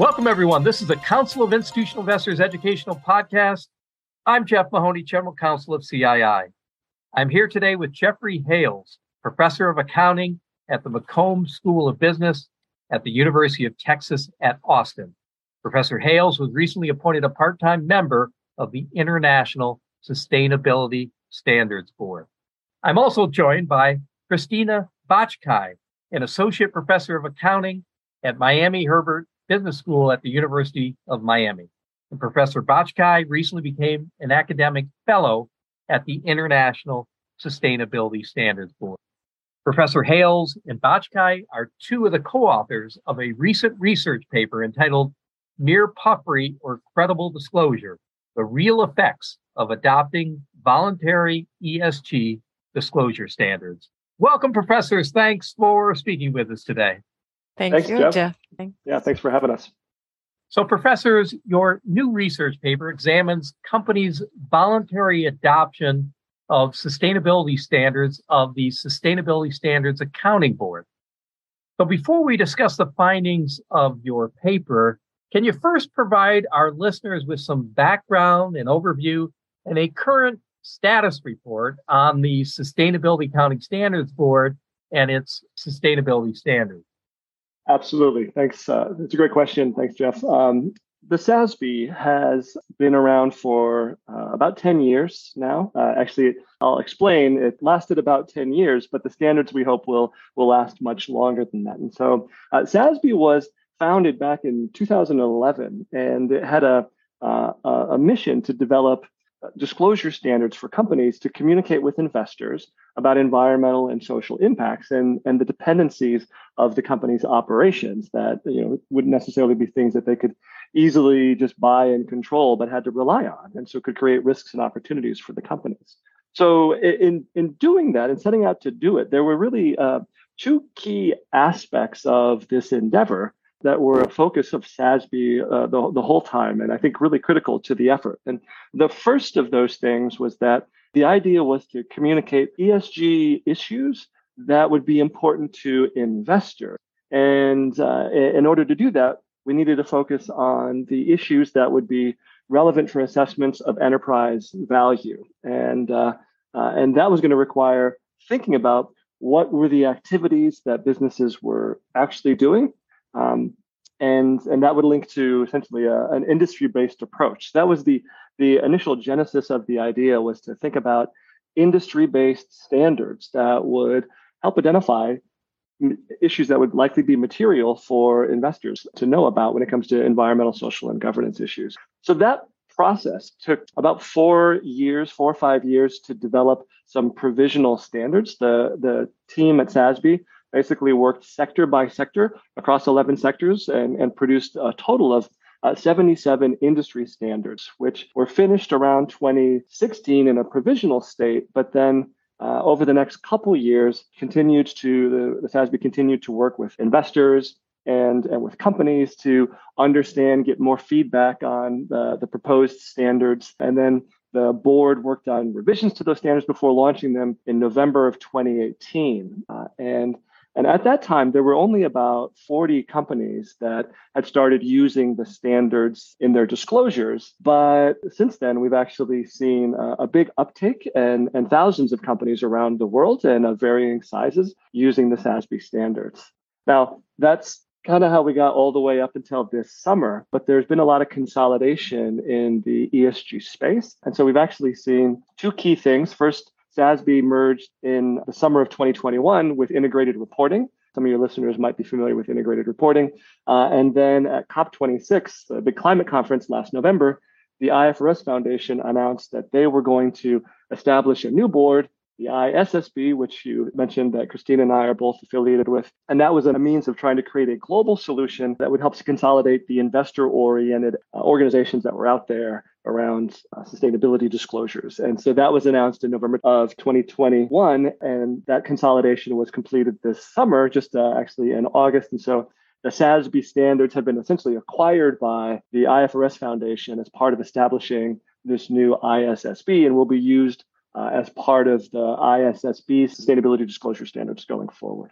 Welcome, everyone. This is the Council of Institutional Investors Educational Podcast. I'm Jeff Mahoney, General Counsel of CII. I'm here today with Jeffrey Hales, Professor of Accounting at the McCombs School of Business at the University of Texas at Austin. Professor Hales was recently appointed a part time member of the International Sustainability Standards Board. I'm also joined by Khrystyna Bochkay, an associate professor of accounting at Miami Herbert Business School at the University of Miami. And Professor Bochkay recently became an academic fellow at the International Sustainability Standards Board. Professor Hales and Bochkay are two of the co-authors of a recent research paper entitled Mere Puffery or Credible Disclosure, the Real Effects of Adopting Voluntary ESG Disclosure Standards. Welcome, professors. Thanks for speaking with us today. Thank thanks, you, Jeff. Jeff. Yeah, thanks for having us. So, professors, your new research paper examines companies' voluntary adoption of sustainability standards of the Sustainability Standards Accounting Board. So, before we discuss the findings of your paper, can you first provide our listeners with some background and overview and a current status report on the Sustainability Accounting Standards Board and its sustainability standards? Absolutely. Thanks. Uh, it's a great question. Thanks, Jeff. Um, the SASB has been around for uh, about 10 years now. Uh, actually, I'll explain. It lasted about 10 years, but the standards we hope will will last much longer than that. And so, uh, SASB was founded back in 2011, and it had a uh, a mission to develop disclosure standards for companies to communicate with investors about environmental and social impacts and, and the dependencies of the company's operations that you know wouldn't necessarily be things that they could easily just buy and control but had to rely on and so could create risks and opportunities for the companies. So in in doing that and setting out to do it there were really uh, two key aspects of this endeavor that were a focus of SASB uh, the, the whole time, and I think really critical to the effort. And the first of those things was that the idea was to communicate ESG issues that would be important to investors. And uh, in order to do that, we needed to focus on the issues that would be relevant for assessments of enterprise value. And, uh, uh and that was going to require thinking about what were the activities that businesses were actually doing um, and and that would link to essentially a, an industry-based approach. That was the the initial genesis of the idea was to think about industry-based standards that would help identify issues that would likely be material for investors to know about when it comes to environmental, social, and governance issues. So that process took about four years, four or five years to develop some provisional standards. The the team at SASB basically worked sector by sector across 11 sectors and, and produced a total of uh, 77 industry standards, which were finished around 2016 in a provisional state, but then uh, over the next couple years continued to the, the SASB continued to work with investors and, and with companies to understand, get more feedback on the, the proposed standards, and then the board worked on revisions to those standards before launching them in November of 2018. Uh, and and at that time, there were only about 40 companies that had started using the standards in their disclosures. But since then, we've actually seen a, a big uptake and, and thousands of companies around the world and of varying sizes using the SASB standards. Now, that's kind of how we got all the way up until this summer, but there's been a lot of consolidation in the ESG space. And so we've actually seen two key things. First, SASB merged in the summer of 2021 with integrated reporting. Some of your listeners might be familiar with integrated reporting. Uh, and then at COP26, the big climate conference last November, the IFRS Foundation announced that they were going to establish a new board the ISSB, which you mentioned that Khrystyna and I are both affiliated with. And that was a means of trying to create a global solution that would help to consolidate the investor oriented uh, organizations that were out there around uh, sustainability disclosures. And so that was announced in November of 2021. And that consolidation was completed this summer, just uh, actually in August. And so the SASB standards have been essentially acquired by the IFRS Foundation as part of establishing this new ISSB and will be used uh, as part of the ISSB sustainability disclosure standards going forward.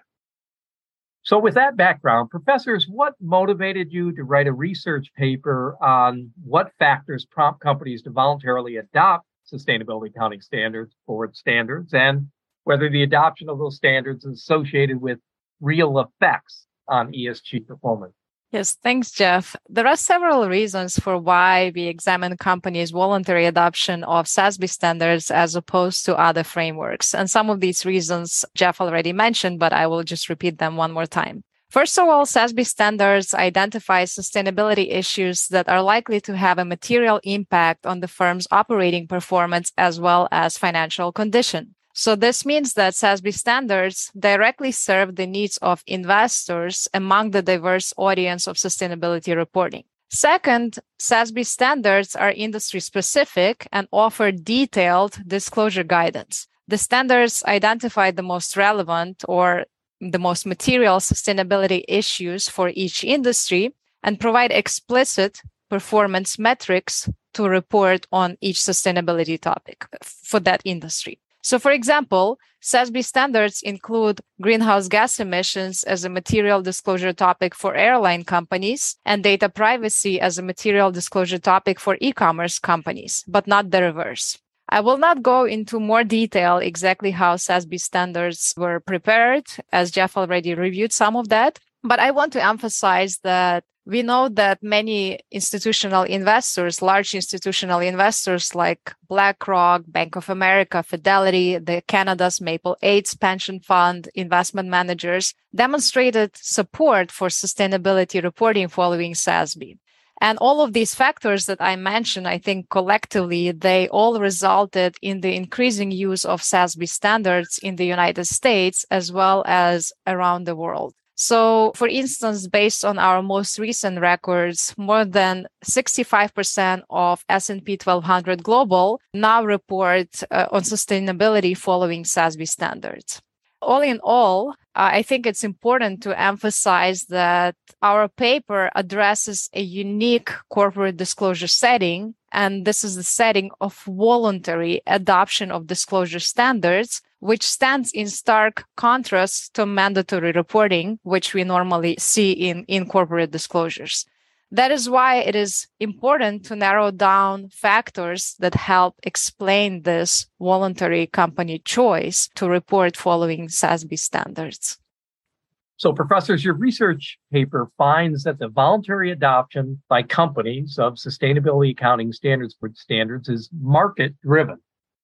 So, with that background, professors, what motivated you to write a research paper on what factors prompt companies to voluntarily adopt sustainability accounting standards, board standards, and whether the adoption of those standards is associated with real effects on ESG performance? Yes, thanks, Jeff. There are several reasons for why we examine companies' voluntary adoption of SASB standards as opposed to other frameworks. And some of these reasons Jeff already mentioned, but I will just repeat them one more time. First of all, SASB standards identify sustainability issues that are likely to have a material impact on the firm's operating performance as well as financial condition. So this means that SASB standards directly serve the needs of investors among the diverse audience of sustainability reporting. Second, SASB standards are industry specific and offer detailed disclosure guidance. The standards identify the most relevant or the most material sustainability issues for each industry and provide explicit performance metrics to report on each sustainability topic for that industry. So, for example, SASB standards include greenhouse gas emissions as a material disclosure topic for airline companies and data privacy as a material disclosure topic for e commerce companies, but not the reverse. I will not go into more detail exactly how SASB standards were prepared, as Jeff already reviewed some of that. But I want to emphasize that we know that many institutional investors, large institutional investors like BlackRock, Bank of America, Fidelity, the Canada's Maple AIDS Pension Fund, investment managers demonstrated support for sustainability reporting following SASB. And all of these factors that I mentioned, I think collectively, they all resulted in the increasing use of SASB standards in the United States as well as around the world. So, for instance, based on our most recent records, more than 65% of S&P 1200 Global now report uh, on sustainability following SASB standards. All in all, Uh, I think it's important to emphasize that our paper addresses a unique corporate disclosure setting, and this is the setting of voluntary adoption of disclosure standards which stands in stark contrast to mandatory reporting, which we normally see in, in corporate disclosures. That is why it is important to narrow down factors that help explain this voluntary company choice to report following SASB standards. So, professors, your research paper finds that the voluntary adoption by companies of sustainability accounting standards standards is market driven.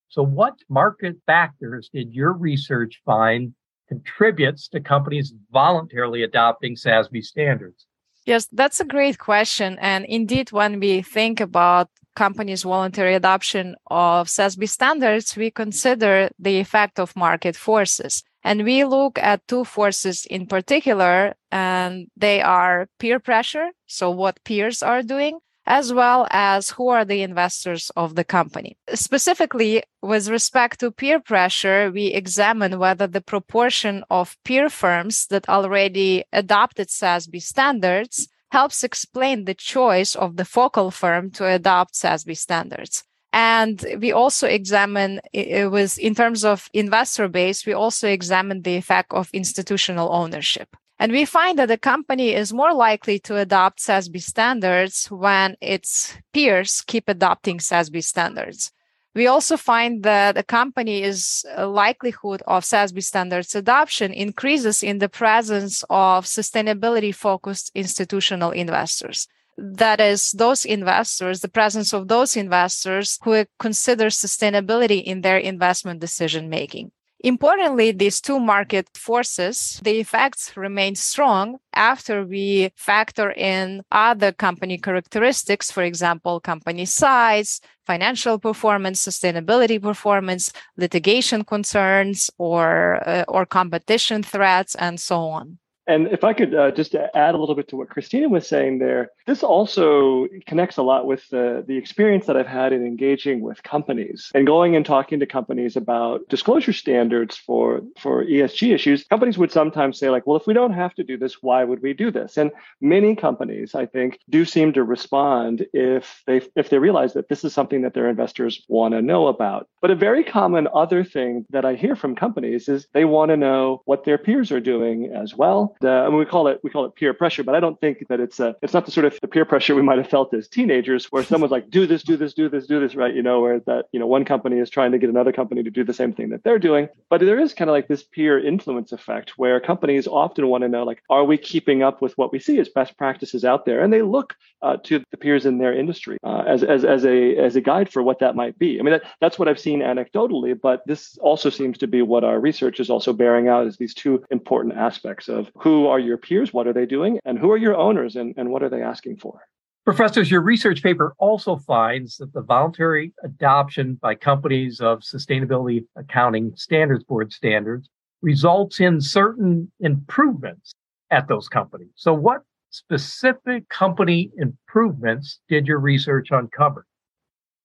So, what market factors did your research find contributes to companies voluntarily adopting SASB standards? Yes, that's a great question. And indeed, when we think about companies' voluntary adoption of SASB standards, we consider the effect of market forces. And we look at two forces in particular, and they are peer pressure. So, what peers are doing, as well as who are the investors of the company. Specifically, with respect to peer pressure, we examine whether the proportion of peer firms that already adopted SASB standards helps explain the choice of the focal firm to adopt SASB standards. And we also examine it was in terms of investor base, we also examine the effect of institutional ownership. And we find that a company is more likely to adopt SASB standards when its peers keep adopting SASB standards. We also find that a company's uh, likelihood of SASB standards adoption increases in the presence of sustainability focused institutional investors. That is, those investors, the presence of those investors who consider sustainability in their investment decision making. Importantly, these two market forces, the effects remain strong after we factor in other company characteristics, for example, company size, financial performance, sustainability performance, litigation concerns, or, uh, or competition threats, and so on. And if I could uh, just add a little bit to what Khrystyna was saying there, this also connects a lot with the, the experience that I've had in engaging with companies and going and talking to companies about disclosure standards for, for ESG issues. Companies would sometimes say, like, well, if we don't have to do this, why would we do this? And many companies, I think, do seem to respond if they if they realize that this is something that their investors want to know about. But a very common other thing that I hear from companies is they want to know what their peers are doing as well Uh, I mean, we call it we call it peer pressure, but I don't think that it's a, it's not the sort of the peer pressure we might have felt as teenagers, where someone's like, do this, do this, do this, do this, right? You know, where that you know one company is trying to get another company to do the same thing that they're doing. But there is kind of like this peer influence effect where companies often want to know, like, are we keeping up with what we see as best practices out there? And they look uh, to the peers in their industry uh, as, as, as a as a guide for what that might be. I mean, that, that's what I've seen anecdotally, but this also seems to be what our research is also bearing out is these two important aspects of who are your peers, what are they doing, and who are your owners, and, and what are they asking for. Professors, your research paper also finds that the voluntary adoption by companies of sustainability accounting standards board standards results in certain improvements at those companies. So, what specific company improvements did your research uncover?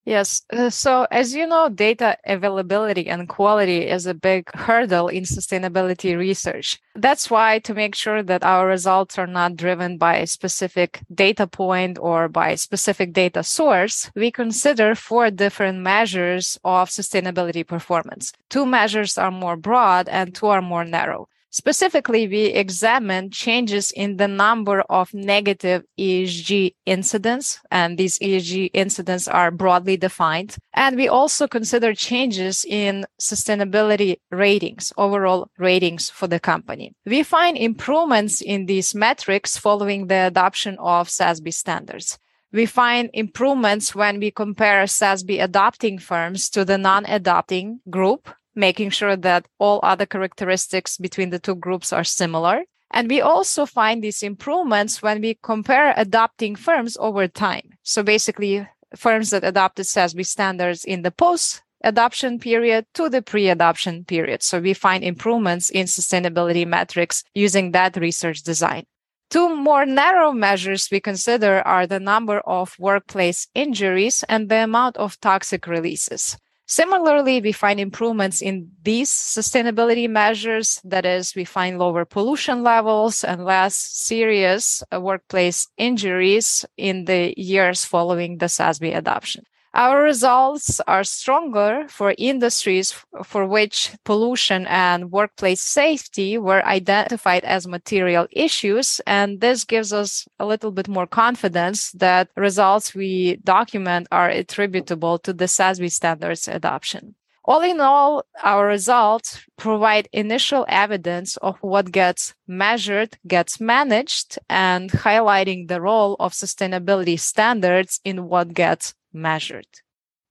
Yes. Uh, so, as you know, data availability and quality is a big hurdle in sustainability research. That's why, to make sure that our results are not driven by a specific data point or by a specific data source, we consider four different measures of sustainability performance. Two measures are more broad and two are more narrow. Specifically, we examined changes in the number of negative ESG incidents, and these ESG incidents are broadly defined. And we also consider changes in sustainability ratings, overall ratings for the company. We find improvements in these metrics following the adoption of SASB standards. We find improvements when we compare SASB adopting firms to the non adopting group making sure that all other characteristics between the two groups are similar. And we also find these improvements when we compare adopting firms over time. So basically, firms that adopted SASB standards in the post adoption period to the pre adoption period. So we find improvements in sustainability metrics using that research design. Two more narrow measures we consider are the number of workplace injuries and the amount of toxic releases. Similarly, we find improvements in these sustainability measures. That is, we find lower pollution levels and less serious workplace injuries in the years following the SASB adoption. Our results are stronger for industries for which pollution and workplace safety were identified as material issues. And this gives us a little bit more confidence that results we document are attributable to the SASB standards adoption. All in all, our results provide initial evidence of what gets measured, gets managed, and highlighting the role of sustainability standards in what gets measured.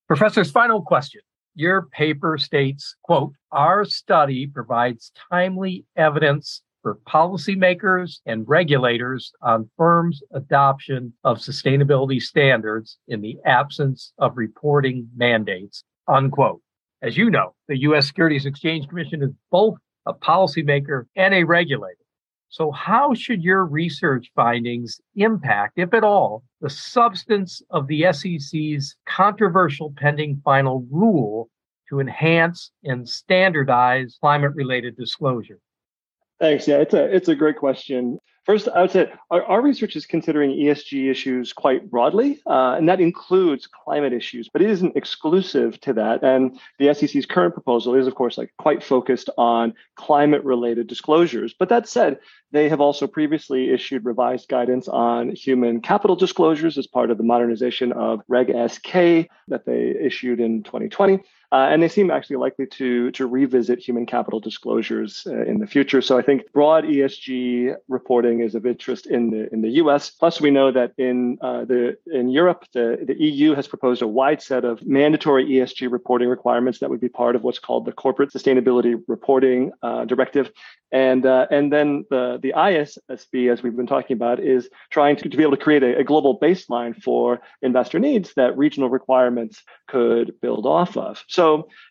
Professor's final question. Your paper states, quote, our study provides timely evidence for policymakers and regulators on firms' adoption of sustainability standards in the absence of reporting mandates, unquote. As you know, the U.S. Securities Exchange Commission is both a policymaker and a regulator. So, how should your research findings impact, if at all, the substance of the SEC's controversial pending final rule to enhance and standardize climate related disclosure? Thanks. Yeah, it's a it's a great question. First, I would say our, our research is considering ESG issues quite broadly, uh, and that includes climate issues, but it isn't exclusive to that. And the SEC's current proposal is, of course, like quite focused on climate-related disclosures. But that said, they have also previously issued revised guidance on human capital disclosures as part of the modernization of Reg S-K that they issued in 2020. Uh, and they seem actually likely to, to revisit human capital disclosures uh, in the future. So I think broad ESG reporting is of interest in the in the U.S. Plus, we know that in uh, the in Europe, the, the EU has proposed a wide set of mandatory ESG reporting requirements that would be part of what's called the Corporate Sustainability Reporting uh, Directive. And uh, and then the the ISSB, as we've been talking about, is trying to, to be able to create a, a global baseline for investor needs that regional requirements could build off of.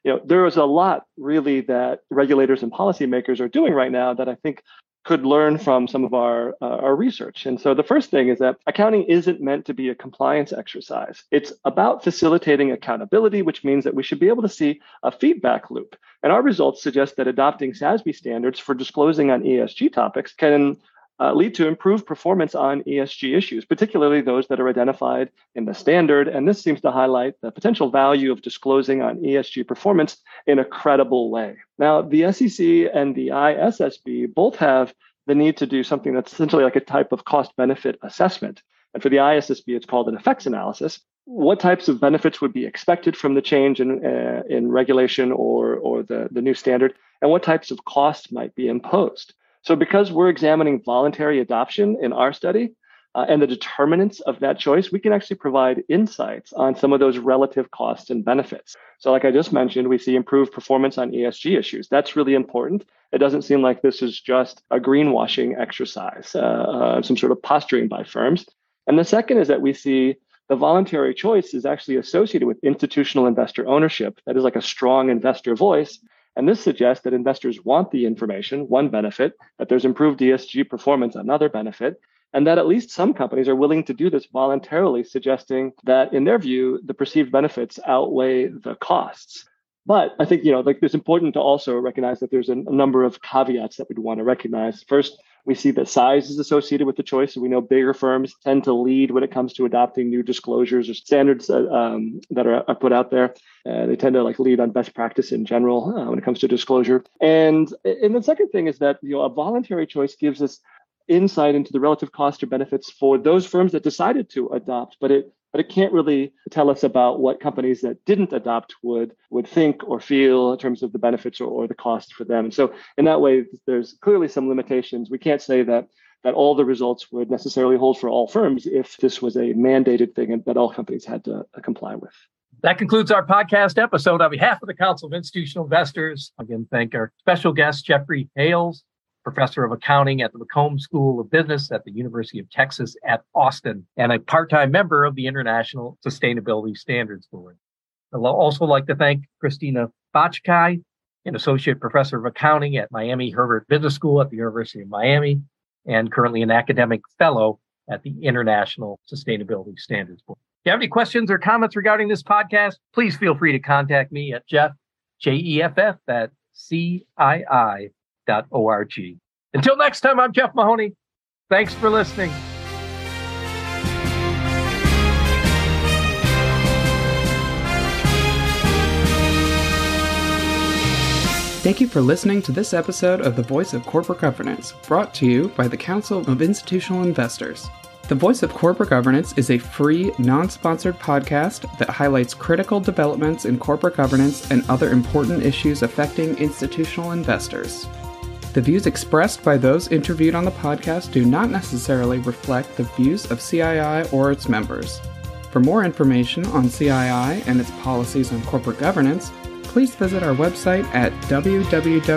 You know there is a lot really that regulators and policymakers are doing right now that I think could learn from some of our uh, our research. And so the first thing is that accounting isn't meant to be a compliance exercise. It's about facilitating accountability, which means that we should be able to see a feedback loop. And our results suggest that adopting SASB standards for disclosing on ESG topics can uh, lead to improved performance on ESG issues, particularly those that are identified in the standard. And this seems to highlight the potential value of disclosing on ESG performance in a credible way. Now, the SEC and the ISSB both have the need to do something that's essentially like a type of cost benefit assessment. And for the ISSB, it's called an effects analysis. What types of benefits would be expected from the change in, uh, in regulation or, or the, the new standard, and what types of costs might be imposed? So, because we're examining voluntary adoption in our study, uh, and the determinants of that choice, we can actually provide insights on some of those relative costs and benefits. So, like I just mentioned, we see improved performance on ESG issues. That's really important. It doesn't seem like this is just a greenwashing exercise, uh, uh, some sort of posturing by firms. And the second is that we see the voluntary choice is actually associated with institutional investor ownership. That is like a strong investor voice. And this suggests that investors want the information, one benefit, that there's improved ESG performance, another benefit, and that at least some companies are willing to do this voluntarily, suggesting that in their view, the perceived benefits outweigh the costs. But I think, you know, like it's important to also recognize that there's a, number of caveats that we'd want to recognize. First, we see that size is associated with the choice. So we know bigger firms tend to lead when it comes to adopting new disclosures or standards uh, um, that are, are, put out there. Uh, they tend to like lead on best practice in general uh, when it comes to disclosure. And and the second thing is that you know a voluntary choice gives us insight into the relative cost or benefits for those firms that decided to adopt, but it but it can't really tell us about what companies that didn't adopt would would think or feel in terms of the benefits or, or the cost for them. So in that way, there's clearly some limitations. We can't say that that all the results would necessarily hold for all firms if this was a mandated thing and that all companies had to uh, comply with. That concludes our podcast episode. On behalf of the Council of Institutional Investors, again, thank our special guest, Jeffrey Hales, professor of accounting at the McCombs School of Business at the University of Texas at Austin, and a part time member of the International Sustainability Standards Board. I'd also like to thank Khrystyna Bochkay, an associate professor of accounting at Miami Herbert Business School at the University of Miami, and currently an academic fellow at the International Sustainability Standards Board. If you have any questions or comments regarding this podcast, please feel free to contact me at Jeff, J E F F, at C I I org. Until next time, I'm Jeff Mahoney. Thanks for listening. Thank you for listening to this episode of The Voice of Corporate Governance, brought to you by the Council of Institutional Investors. The Voice of Corporate Governance is a free, non sponsored podcast that highlights critical developments in corporate governance and other important issues affecting institutional investors. The views expressed by those interviewed on the podcast do not necessarily reflect the views of CII or its members. For more information on CII and its policies on corporate governance, please visit our website at www.cii.org.